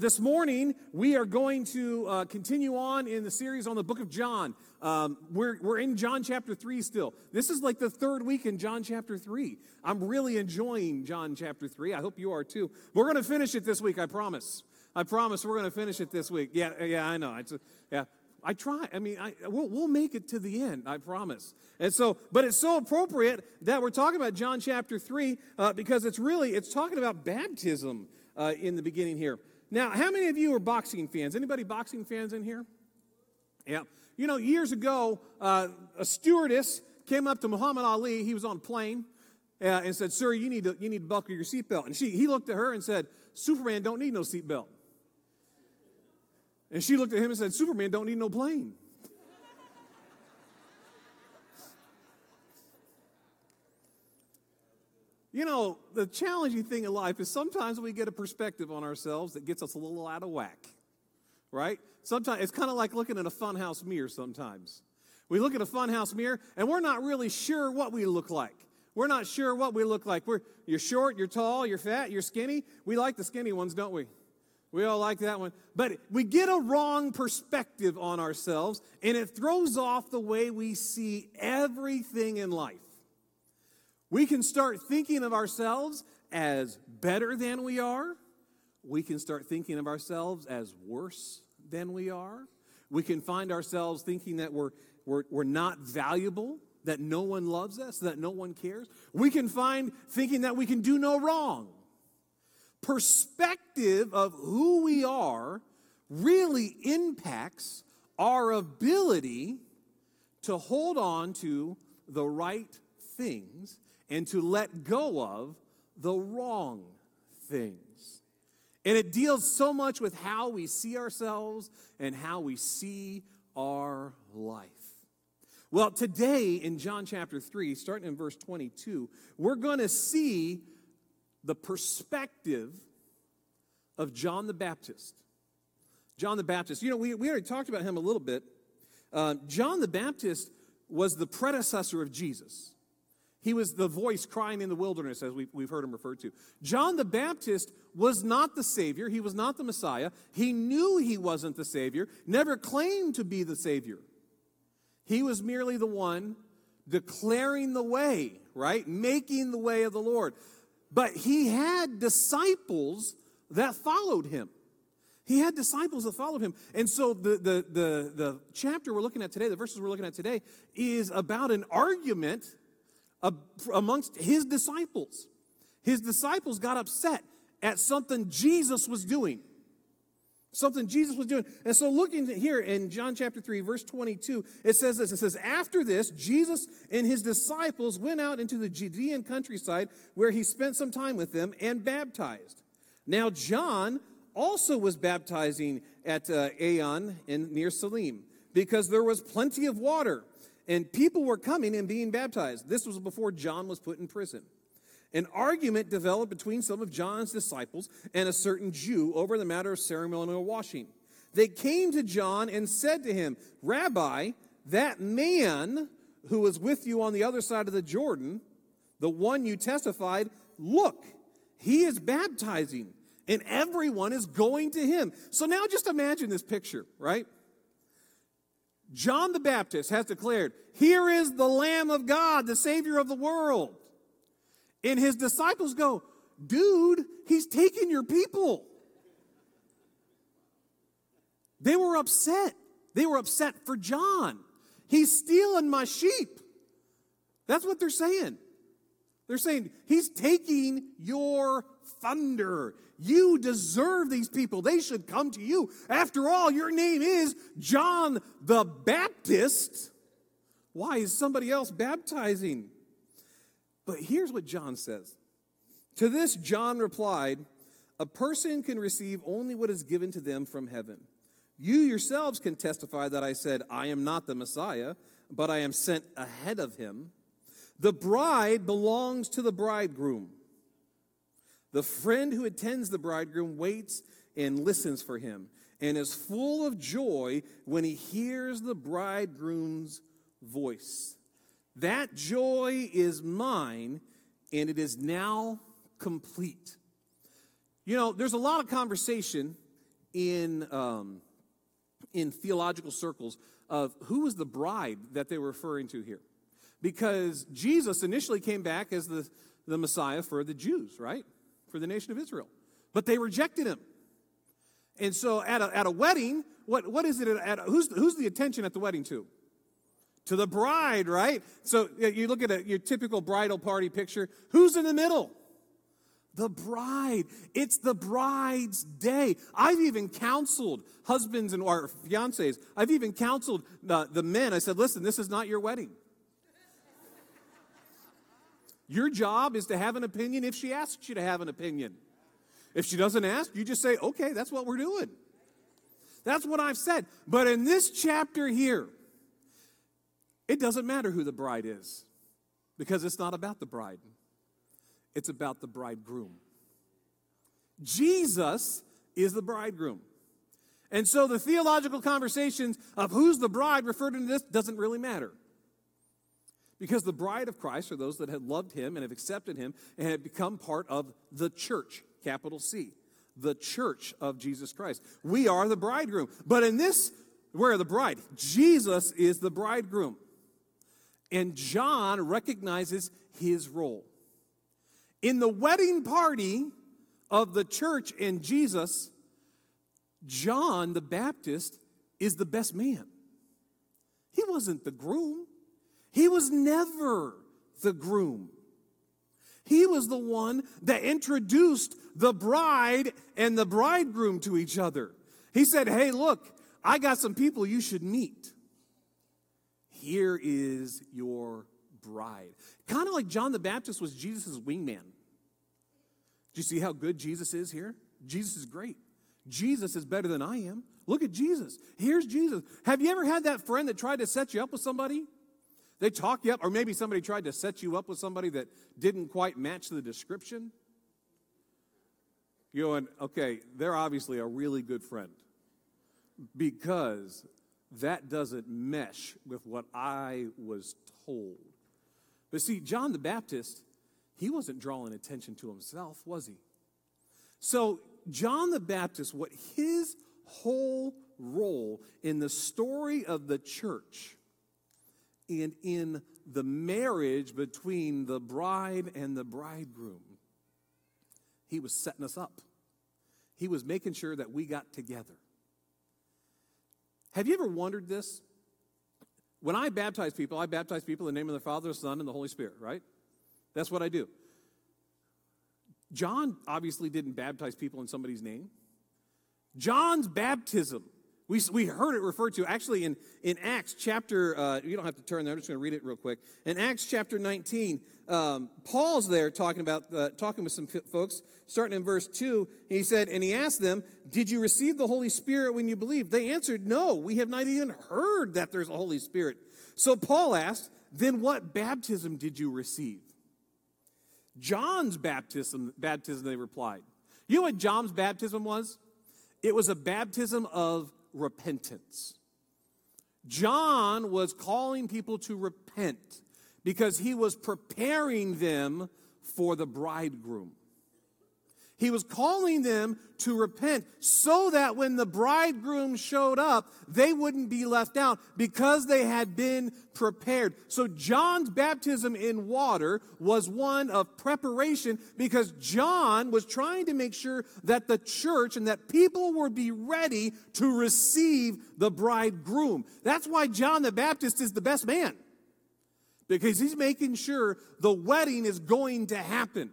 This morning we are going to uh, continue on in the series on the book of John. Um, we're, we're in John chapter 3 still. This is like the third week in John chapter 3. I'm really enjoying John chapter 3. I hope you are too. We're going to finish it this week, I promise. I promise we're going to finish it this week. Yeah, yeah, I know. It's, yeah, I try. I mean, I, we'll, we'll make it to the end, I promise. And so, but it's so appropriate that we're talking about John chapter 3 uh, because it's really, it's talking about baptism uh, in the beginning here. Now, how many of you are boxing fans? Anybody boxing fans in here? Yeah. You know, years ago, uh, a stewardess came up to Muhammad Ali. He was on a plane uh, and said, "Sir, you need to you need to buckle your seatbelt." And she he looked at her and said, "Superman don't need no seatbelt." And she looked at him and said, "Superman don't need no plane." You know, the challenging thing in life is sometimes we get a perspective on ourselves that gets us a little out of whack, right? Sometimes it's kind of like looking at a funhouse mirror sometimes. We look at a funhouse mirror and we're not really sure what we look like. We're not sure what we look like. We're, you're short, you're tall, you're fat, you're skinny. We like the skinny ones, don't we? We all like that one. But we get a wrong perspective on ourselves and it throws off the way we see everything in life. We can start thinking of ourselves as better than we are. We can start thinking of ourselves as worse than we are. We can find ourselves thinking that we're, we're, we're not valuable, that no one loves us, that no one cares. We can find thinking that we can do no wrong. Perspective of who we are really impacts our ability to hold on to the right things and to let go of the wrong things. And it deals so much with how we see ourselves and how we see our life. Well, today in John chapter 3, starting in verse 22, we're going to see the perspective of John the Baptist. John the Baptist. You know, we, we already talked about him a little bit. Uh, John the Baptist was the predecessor of Jesus. He was the voice crying in the wilderness, as we've, we've heard him referred to. John the Baptist was not the Savior. He was not the Messiah. He knew he wasn't the Savior, never claimed to be the Savior. He was merely the one declaring the way, right? Making the way of the Lord. But he had disciples that followed him. He had disciples that followed him. And so the, the, the, the chapter we're looking at today, the verses we're looking at today, is about an argument amongst his disciples. His disciples got upset at something Jesus was doing. Something Jesus was doing. And so, looking here in John chapter 3, verse 22, it says this It says, After this, Jesus and his disciples went out into the Judean countryside where he spent some time with them and baptized. Now, John also was baptizing at uh, Aenon in, near Salim because there was plenty of water and people were coming and being baptized. This was before John was put in prison. An argument developed between some of John's disciples and a certain Jew over the matter of ceremonial washing. They came to John and said to him, Rabbi, that man who was with you on the other side of the Jordan, the one you testified, look, he is baptizing, and everyone is going to him. So now just imagine this picture, right? John the Baptist has declared, Here is the Lamb of God, the Savior of the world. And his disciples go, Dude, he's taking your people. They were upset. They were upset for John. He's stealing my sheep. That's what they're saying. They're saying, He's taking your thunder. You deserve these people. They should come to you. After all, your name is John the Baptist. Why is somebody else baptizing? But here's what John says. To this, John replied, A person can receive only what is given to them from heaven. You yourselves can testify that I said, I am not the Messiah, but I am sent ahead of him. The bride belongs to the bridegroom. The friend who attends the bridegroom waits and listens for him and is full of joy when he hears the bridegroom's voice. That joy is mine, and it is now complete. You know, there's a lot of conversation in, um, in theological circles of who was the bride that they were referring to here. Because Jesus initially came back as the, the Messiah for the Jews, right? For the nation of Israel. But they rejected him. And so at a, at a wedding, what, what is it? At, who's, who's the attention at the wedding to? To the bride, right? So you look at a, your typical bridal party picture. Who's in the middle? The bride. It's the bride's day. I've even counseled husbands and or fiancés. I've even counseled the, the men. I said, listen, this is not your wedding. Your job is to have an opinion if she asks you to have an opinion. If she doesn't ask, you just say, okay, that's what we're doing. That's what I've said. But in this chapter here, it doesn't matter who the bride is because it's not about the bride, it's about the bridegroom. Jesus is the bridegroom. And so the theological conversations of who's the bride referred to this doesn't really matter. Because the bride of Christ are those that have loved him and have accepted him and have become part of the church capital C, the church of Jesus Christ. We are the bridegroom. But in this, we're the bride. Jesus is the bridegroom. And John recognizes his role. In the wedding party of the church and Jesus, John the Baptist is the best man. He wasn't the groom, he was never the groom. He was the one that introduced the bride and the bridegroom to each other. He said, Hey, look, I got some people you should meet. Here is your bride. Kind of like John the Baptist was Jesus' wingman. Do you see how good Jesus is here? Jesus is great. Jesus is better than I am. Look at Jesus. Here's Jesus. Have you ever had that friend that tried to set you up with somebody? They talk you up, or maybe somebody tried to set you up with somebody that didn't quite match the description. You're going, okay, they're obviously a really good friend because that doesn't mesh with what I was told. But see, John the Baptist, he wasn't drawing attention to himself, was he? So, John the Baptist, what his whole role in the story of the church and in the marriage between the bride and the bridegroom. He was setting us up, He was making sure that we got together. Have you ever wondered this? When I baptize people, I baptize people in the name of the Father, the Son, and the Holy Spirit, right? That's what I do. John obviously didn't baptize people in somebody's name. John's baptism we, we heard it referred to actually in, in Acts chapter, uh, you don't have to turn there, I'm just going to read it real quick. In Acts chapter 19, um, Paul's there talking about, uh, talking with some folks, starting in verse 2. He said, and he asked them, Did you receive the Holy Spirit when you believed? They answered, No, we have not even heard that there's a Holy Spirit. So Paul asked, Then what baptism did you receive? John's baptism, baptism, they replied. You know what John's baptism was? It was a baptism of repentance. John was calling people to repent because he was preparing them for the bridegroom. He was calling them to repent so that when the bridegroom showed up, they wouldn't be left out because they had been prepared. So John's baptism in water was one of preparation because John was trying to make sure that the church and that people would be ready to receive the bridegroom. That's why John the Baptist is the best man because he's making sure the wedding is going to happen.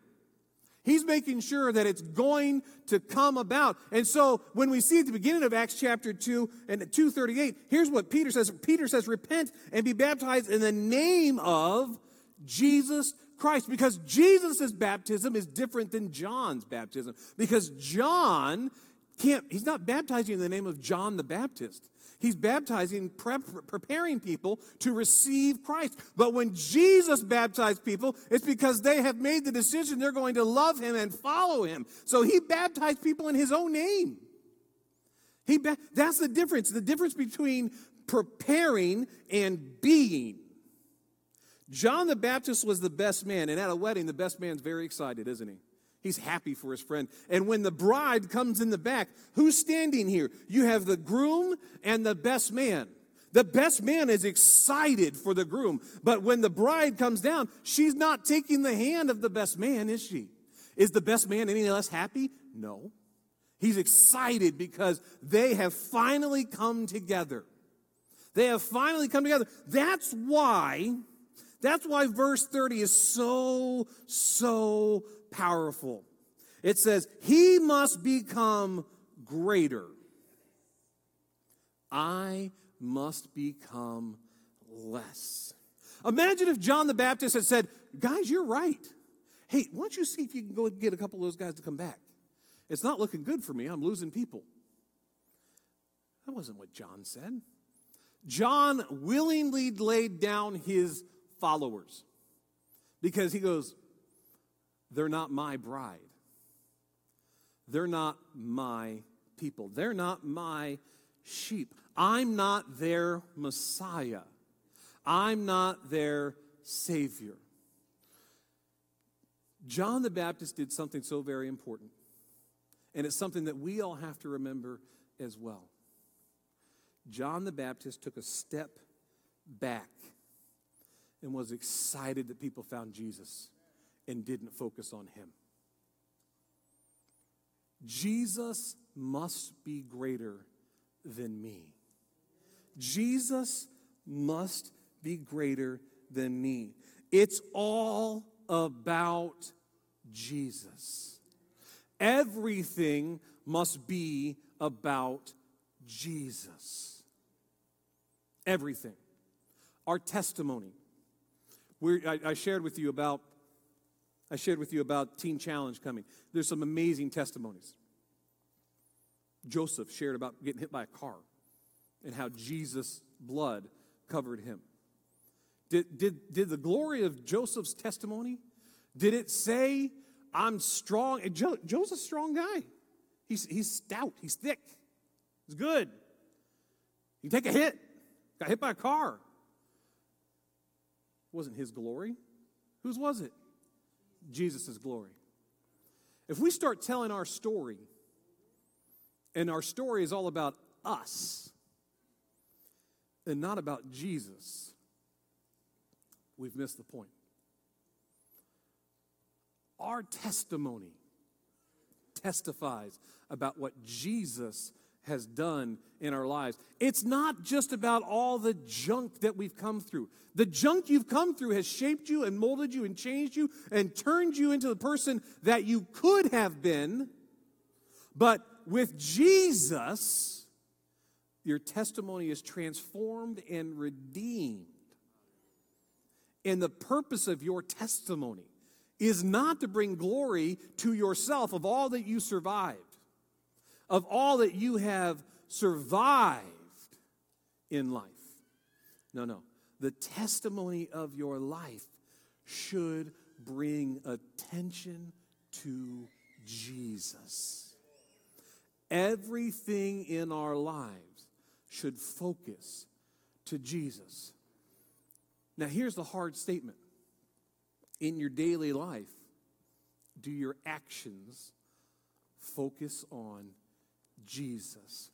He's making sure that it's going to come about. And so when we see at the beginning of Acts chapter 2 and 238, here's what Peter says. Peter says, repent and be baptized in the name of Jesus Christ. Because Jesus' baptism is different than John's baptism. Because John can't, he's not baptizing in the name of John the Baptist. He's baptizing, prep, preparing people to receive Christ. But when Jesus baptized people, it's because they have made the decision they're going to love him and follow him. So he baptized people in his own name. He ba- that's the difference. The difference between preparing and being. John the Baptist was the best man, and at a wedding, the best man's very excited, isn't he? He's happy for his friend. And when the bride comes in the back, who's standing here? You have the groom and the best man. The best man is excited for the groom. But when the bride comes down, she's not taking the hand of the best man, is she? Is the best man any less happy? No. He's excited because they have finally come together. They have finally come together. That's why, that's why verse 30 is so, so powerful. It says, He must become greater. I must become less. Imagine if John the Baptist had said, Guys, you're right. Hey, why don't you see if you can go get a couple of those guys to come back? It's not looking good for me. I'm losing people. That wasn't what John said. John willingly laid down his followers because he goes, They're not my bride. They're not my people. They're not my sheep. I'm not their Messiah. I'm not their Savior. John the Baptist did something so very important, and it's something that we all have to remember as well. John the Baptist took a step back and was excited that people found Jesus and didn't focus on him. Jesus must be greater than me. Jesus must be greater than me. It's all about Jesus. Everything must be about Jesus. Everything. Our testimony. I, I shared with you about I shared with you about Teen Challenge coming. There's some amazing testimonies. Joseph shared about getting hit by a car and how Jesus' blood covered him. Did, did, did the glory of Joseph's testimony, did it say, I'm strong? Jo, Joseph's a strong guy. He's, he's stout, he's thick, he's good. He take a hit, got hit by a car. Wasn't his glory. Whose was it? Jesus' glory. If we start telling our story, and our story is all about us and not about Jesus, we've missed the point. Our testimony testifies about what Jesus has done in our lives. It's not just about all the junk that we've come through. The junk you've come through has shaped you and molded you and changed you and turned you into the person that you could have been. But with Jesus, your testimony is transformed and redeemed. And the purpose of your testimony is not to bring glory to yourself of all that you survived of all that you have survived in life. No, no. The testimony of your life should bring attention to Jesus. Everything in our lives should focus to Jesus. Now, here's the hard statement in your daily life, do your actions focus on Jesus?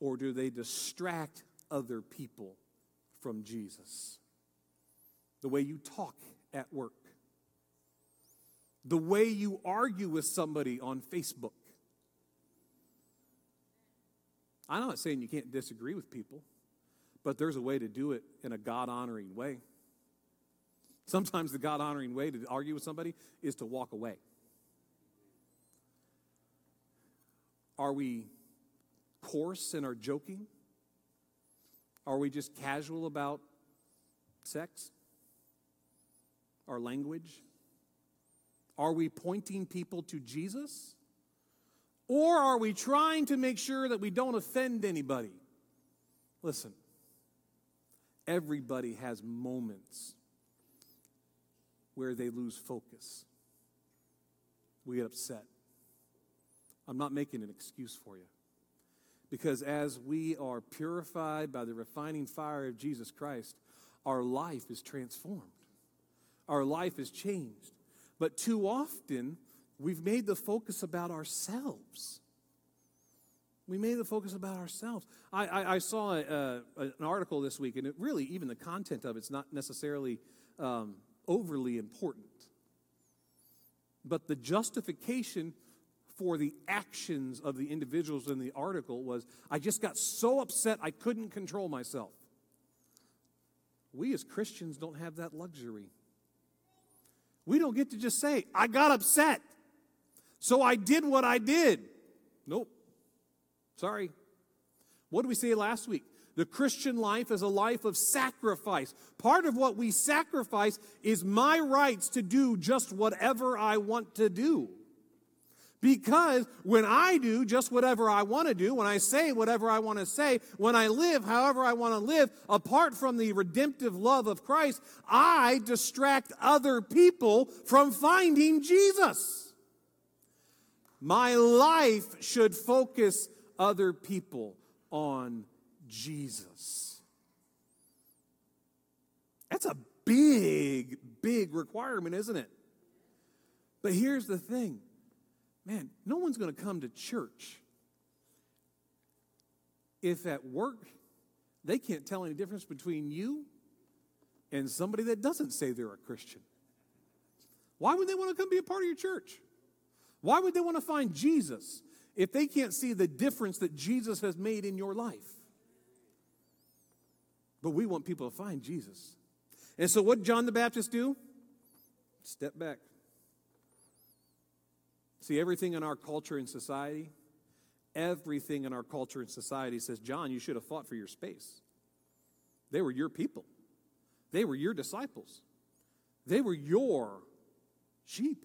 Or do they distract other people from Jesus? The way you talk at work, the way you argue with somebody on Facebook. I'm not saying you can't disagree with people, but there's a way to do it in a God honoring way. Sometimes the God honoring way to argue with somebody is to walk away. Are we coarse in our joking? Are we just casual about sex? Our language? Are we pointing people to Jesus? Or are we trying to make sure that we don't offend anybody? Listen, everybody has moments where they lose focus. We get upset. I'm not making an excuse for you. Because as we are purified by the refining fire of Jesus Christ, our life is transformed. Our life is changed. But too often, we've made the focus about ourselves. We made the focus about ourselves. I, I, I saw a, a, an article this week, and it really, even the content of it's not necessarily um, overly important. But the justification for the actions of the individuals in the article was I just got so upset I couldn't control myself. We as Christians don't have that luxury. We don't get to just say, I got upset, so I did what I did. Nope. Sorry. What did we say last week? The Christian life is a life of sacrifice. Part of what we sacrifice is my rights to do just whatever I want to do. Because when I do just whatever I want to do, when I say whatever I want to say, when I live however I want to live, apart from the redemptive love of Christ, I distract other people from finding Jesus. My life should focus other people on Jesus. That's a big, big requirement, isn't it? But here's the thing man, no one's going to come to church if at work they can't tell any difference between you and somebody that doesn't say they're a Christian. Why would they want to come be a part of your church? Why would they want to find Jesus if they can't see the difference that Jesus has made in your life. But we want people to find Jesus. And so, what did John the Baptist do? Step back. See, everything in our culture and society, everything in our culture and society says, John, you should have fought for your space. They were your people, they were your disciples, they were your sheep.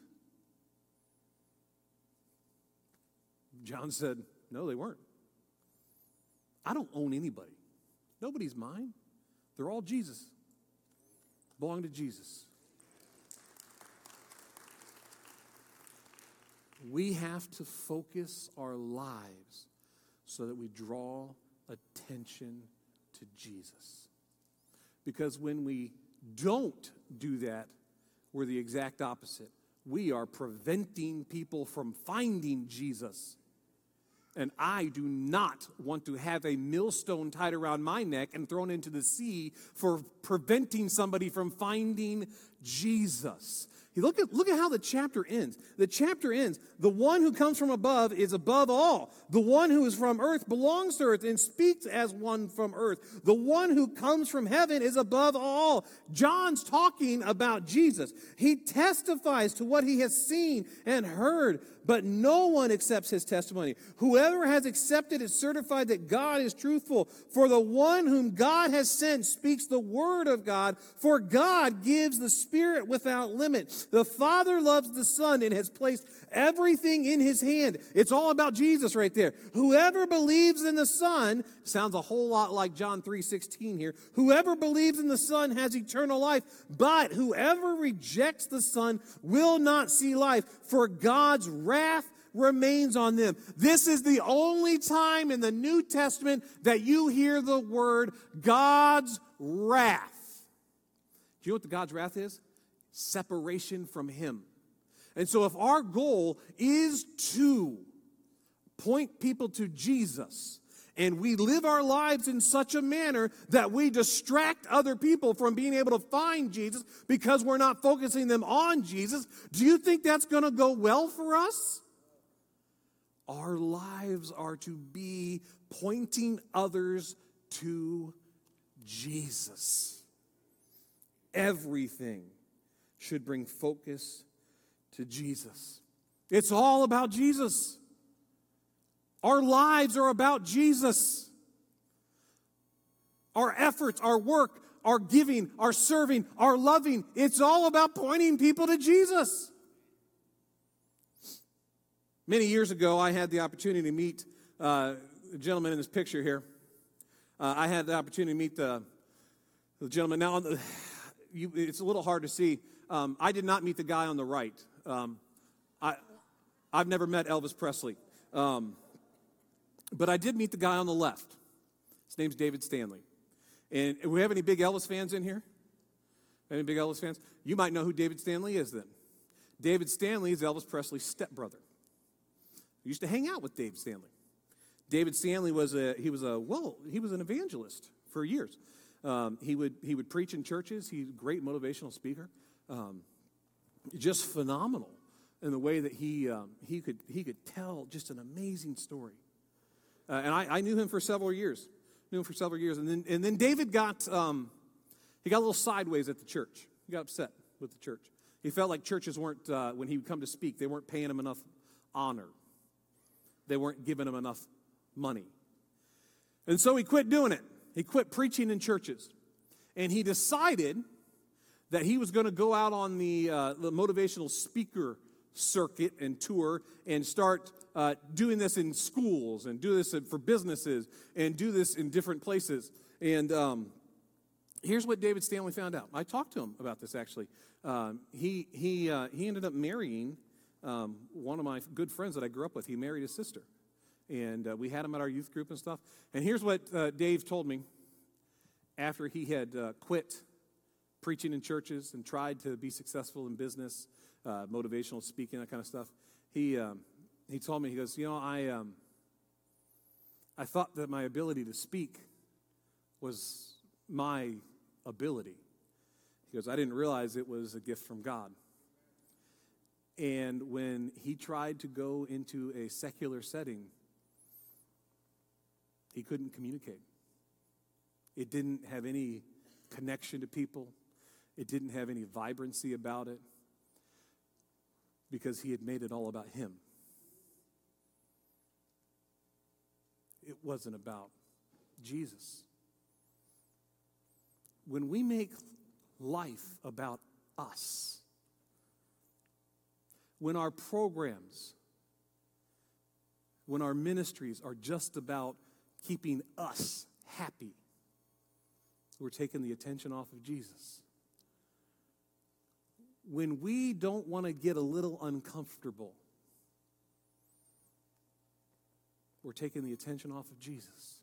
John said, No, they weren't. I don't own anybody. Nobody's mine. They're all Jesus. Belong to Jesus. We have to focus our lives so that we draw attention to Jesus. Because when we don't do that, we're the exact opposite. We are preventing people from finding Jesus and I do not want to have a millstone tied around my neck and thrown into the sea for preventing somebody from finding Jesus. Look at, look at how the chapter ends. The chapter ends. The one who comes from above is above all. The one who is from earth belongs to earth and speaks as one from earth. The one who comes from heaven is above all. John's talking about Jesus. He testifies to what he has seen and heard but no one accepts his testimony. Whoever has accepted is certified that God is truthful. For the one whom God has sent speaks the word of God, for God gives the Spirit without limit. The Father loves the Son and has placed everything in his hand. It's all about Jesus right there. Whoever believes in the Son sounds a whole lot like John 3:16 here. Whoever believes in the Son has eternal life, but whoever rejects the Son will not see life, for God's wrath remains on them. This is the only time in the New Testament that you hear the word God's wrath. Do you know what the God's wrath is? Separation from Him. And so, if our goal is to point people to Jesus, and we live our lives in such a manner that we distract other people from being able to find Jesus because we're not focusing them on Jesus, do you think that's going to go well for us? Our lives are to be pointing others to Jesus. Everything should bring focus to Jesus. It's all about Jesus. Our lives are about Jesus. Our efforts, our work, our giving, our serving, our loving, it's all about pointing people to Jesus. Many years ago, I had the opportunity to meet uh, a gentleman in this picture here. Uh, I had the opportunity to meet the, the gentleman. Now, the, you, it's a little hard to see. Um, I did not meet the guy on the right. Um, I, I've never met Elvis Presley. Um, but I did meet the guy on the left. His name's David Stanley. And we have any big Elvis fans in here? Any big Elvis fans? You might know who David Stanley is then. David Stanley is Elvis Presley's stepbrother. He used to hang out with David Stanley. David Stanley was a he was a well he was an evangelist for years. Um, he would he would preach in churches. He's a great motivational speaker. Um, just phenomenal in the way that he um, he could he could tell just an amazing story. Uh, and I, I, knew him for several years. Knew him for several years, and then and then David got um, he got a little sideways at the church. He got upset with the church. He felt like churches weren't uh, when he would come to speak, they weren't paying him enough honor. They weren't giving him enough money. And so he quit doing it. He quit preaching in churches. And he decided that he was going to go out on the, uh, the motivational speaker circuit and tour and start uh, doing this in schools and do this for businesses and do this in different places. And um, here's what David Stanley found out. I talked to him about this actually. Um, he, he, uh, he ended up marrying um, one of my good friends that I grew up with. He married his sister. And uh, we had him at our youth group and stuff. And here's what uh, Dave told me after he had uh, quit preaching in churches and tried to be successful in business, uh, motivational speaking, that kind of stuff. He, um, he told me, he goes, You know, I, um, I thought that my ability to speak was my ability. He goes, I didn't realize it was a gift from God. And when he tried to go into a secular setting, he couldn't communicate. It didn't have any connection to people, it didn't have any vibrancy about it because he had made it all about him. It wasn't about Jesus. When we make life about us, when our programs, when our ministries are just about keeping us happy, we're taking the attention off of Jesus. When we don't want to get a little uncomfortable, we're taking the attention off of Jesus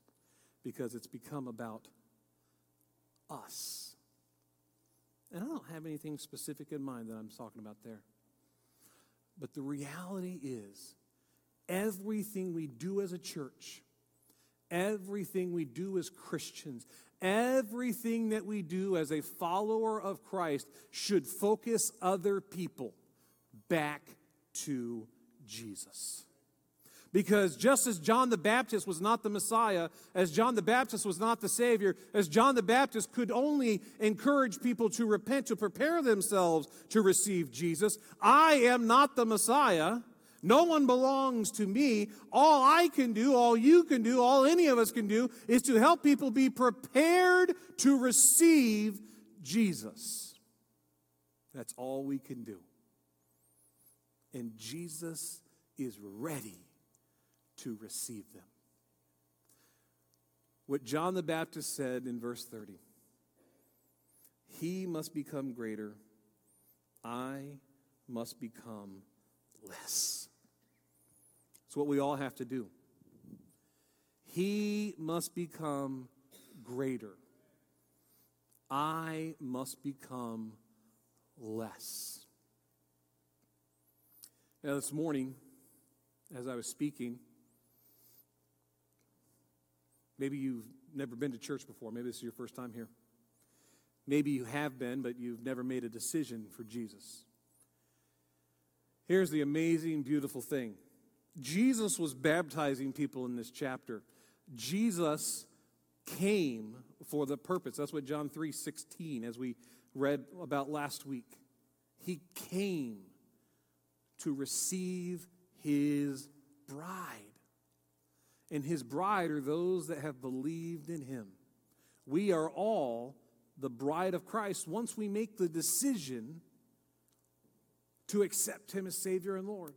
because it's become about us. And I don't have anything specific in mind that I'm talking about there. But the reality is, everything we do as a church, everything we do as Christians, everything that we do as a follower of Christ should focus other people back to Jesus. Because just as John the Baptist was not the Messiah, as John the Baptist was not the Savior, as John the Baptist could only encourage people to repent, to prepare themselves to receive Jesus, I am not the Messiah. No one belongs to me. All I can do, all you can do, all any of us can do is to help people be prepared to receive Jesus. That's all we can do. And Jesus is ready to receive them. What John the Baptist said in verse 30 He must become greater, I must become less. It's what we all have to do. He must become greater. I must become less. Now, this morning, as I was speaking, Maybe you've never been to church before. Maybe this is your first time here. Maybe you have been, but you've never made a decision for Jesus. Here's the amazing, beautiful thing Jesus was baptizing people in this chapter. Jesus came for the purpose. That's what John 3 16, as we read about last week. He came to receive his bride and his bride are those that have believed in him. We are all the bride of Christ once we make the decision to accept him as Savior and Lord.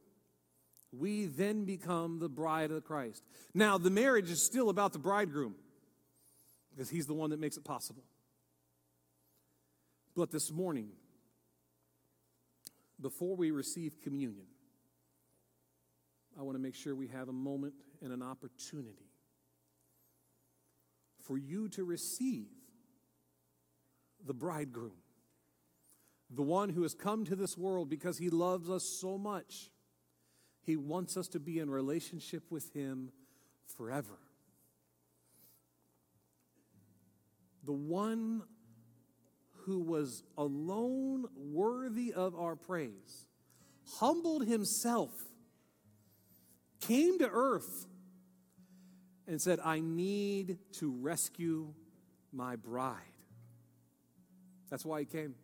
We then become the bride of Christ. Now, the marriage is still about the bridegroom because he's the one that makes it possible. But this morning, before we receive communion, I want to make sure we have a moment and an opportunity for you to receive the bridegroom, the one who has come to this world because he loves us so much. He wants us to be in relationship with him forever. The one who was alone worthy of our praise humbled himself, came to earth, and said, I need to rescue my bride. That's why he came.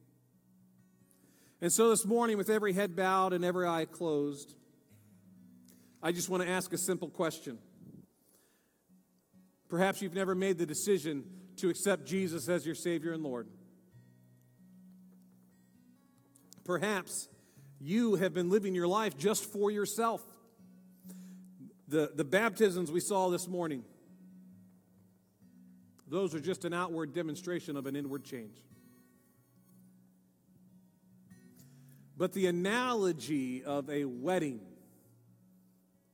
And so this morning, with every head bowed and every eye closed, I just want to ask a simple question. Perhaps you've never made the decision to accept Jesus as your Savior and Lord. Perhaps you have been living your life just for yourself. The, the baptisms we saw this morning, those are just an outward demonstration of an inward change. But the analogy of a wedding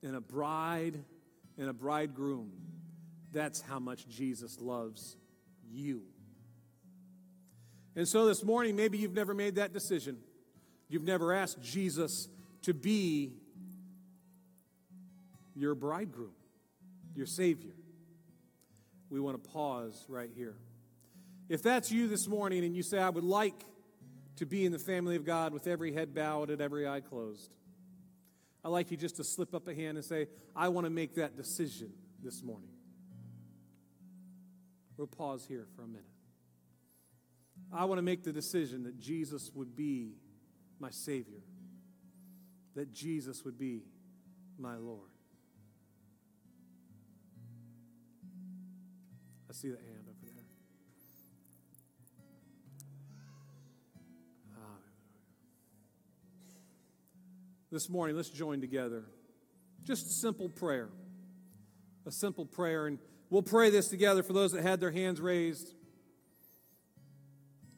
and a bride and a bridegroom, that's how much Jesus loves you. And so this morning, maybe you've never made that decision. You've never asked Jesus to be your bridegroom, your Savior. We want to pause right here. If that's you this morning and you say, I would like to be in the family of God with every head bowed and every eye closed, I'd like you just to slip up a hand and say, I want to make that decision this morning. We'll pause here for a minute. I want to make the decision that Jesus would be my Savior, that Jesus would be my Lord. I see the hand This morning, let's join together. Just a simple prayer. A simple prayer. And we'll pray this together for those that had their hands raised.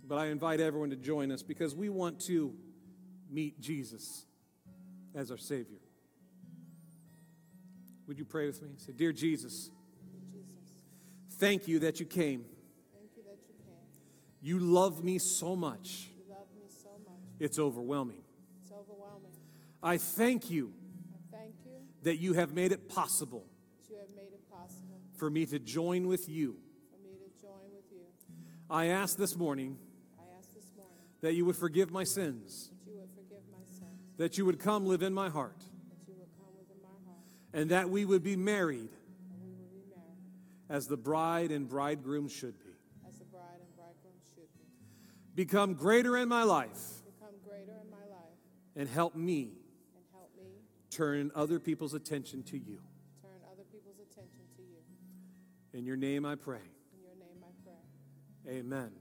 But I invite everyone to join us because we want to meet Jesus as our Savior. Would you pray with me? Say, Dear Jesus, thank you that you came. Thank you that you came. You love me so much, You love me so much. it's overwhelming. I thank you I thank you that you have made it possible you have made it possible for me to join with you. for me to join with you. I ask this morning I ask this morning that you would forgive my sins, that you would my sins, that you would come live in my heart, that you would come my heart, and that we would be married be married as the bride and bridegroom should be. as the bride and bridegroom should be. Become greater in my life Become greater in my life and help me and help me turn other people's attention to you. turn other people's attention to you. In your name I pray. In your name I pray. Amen.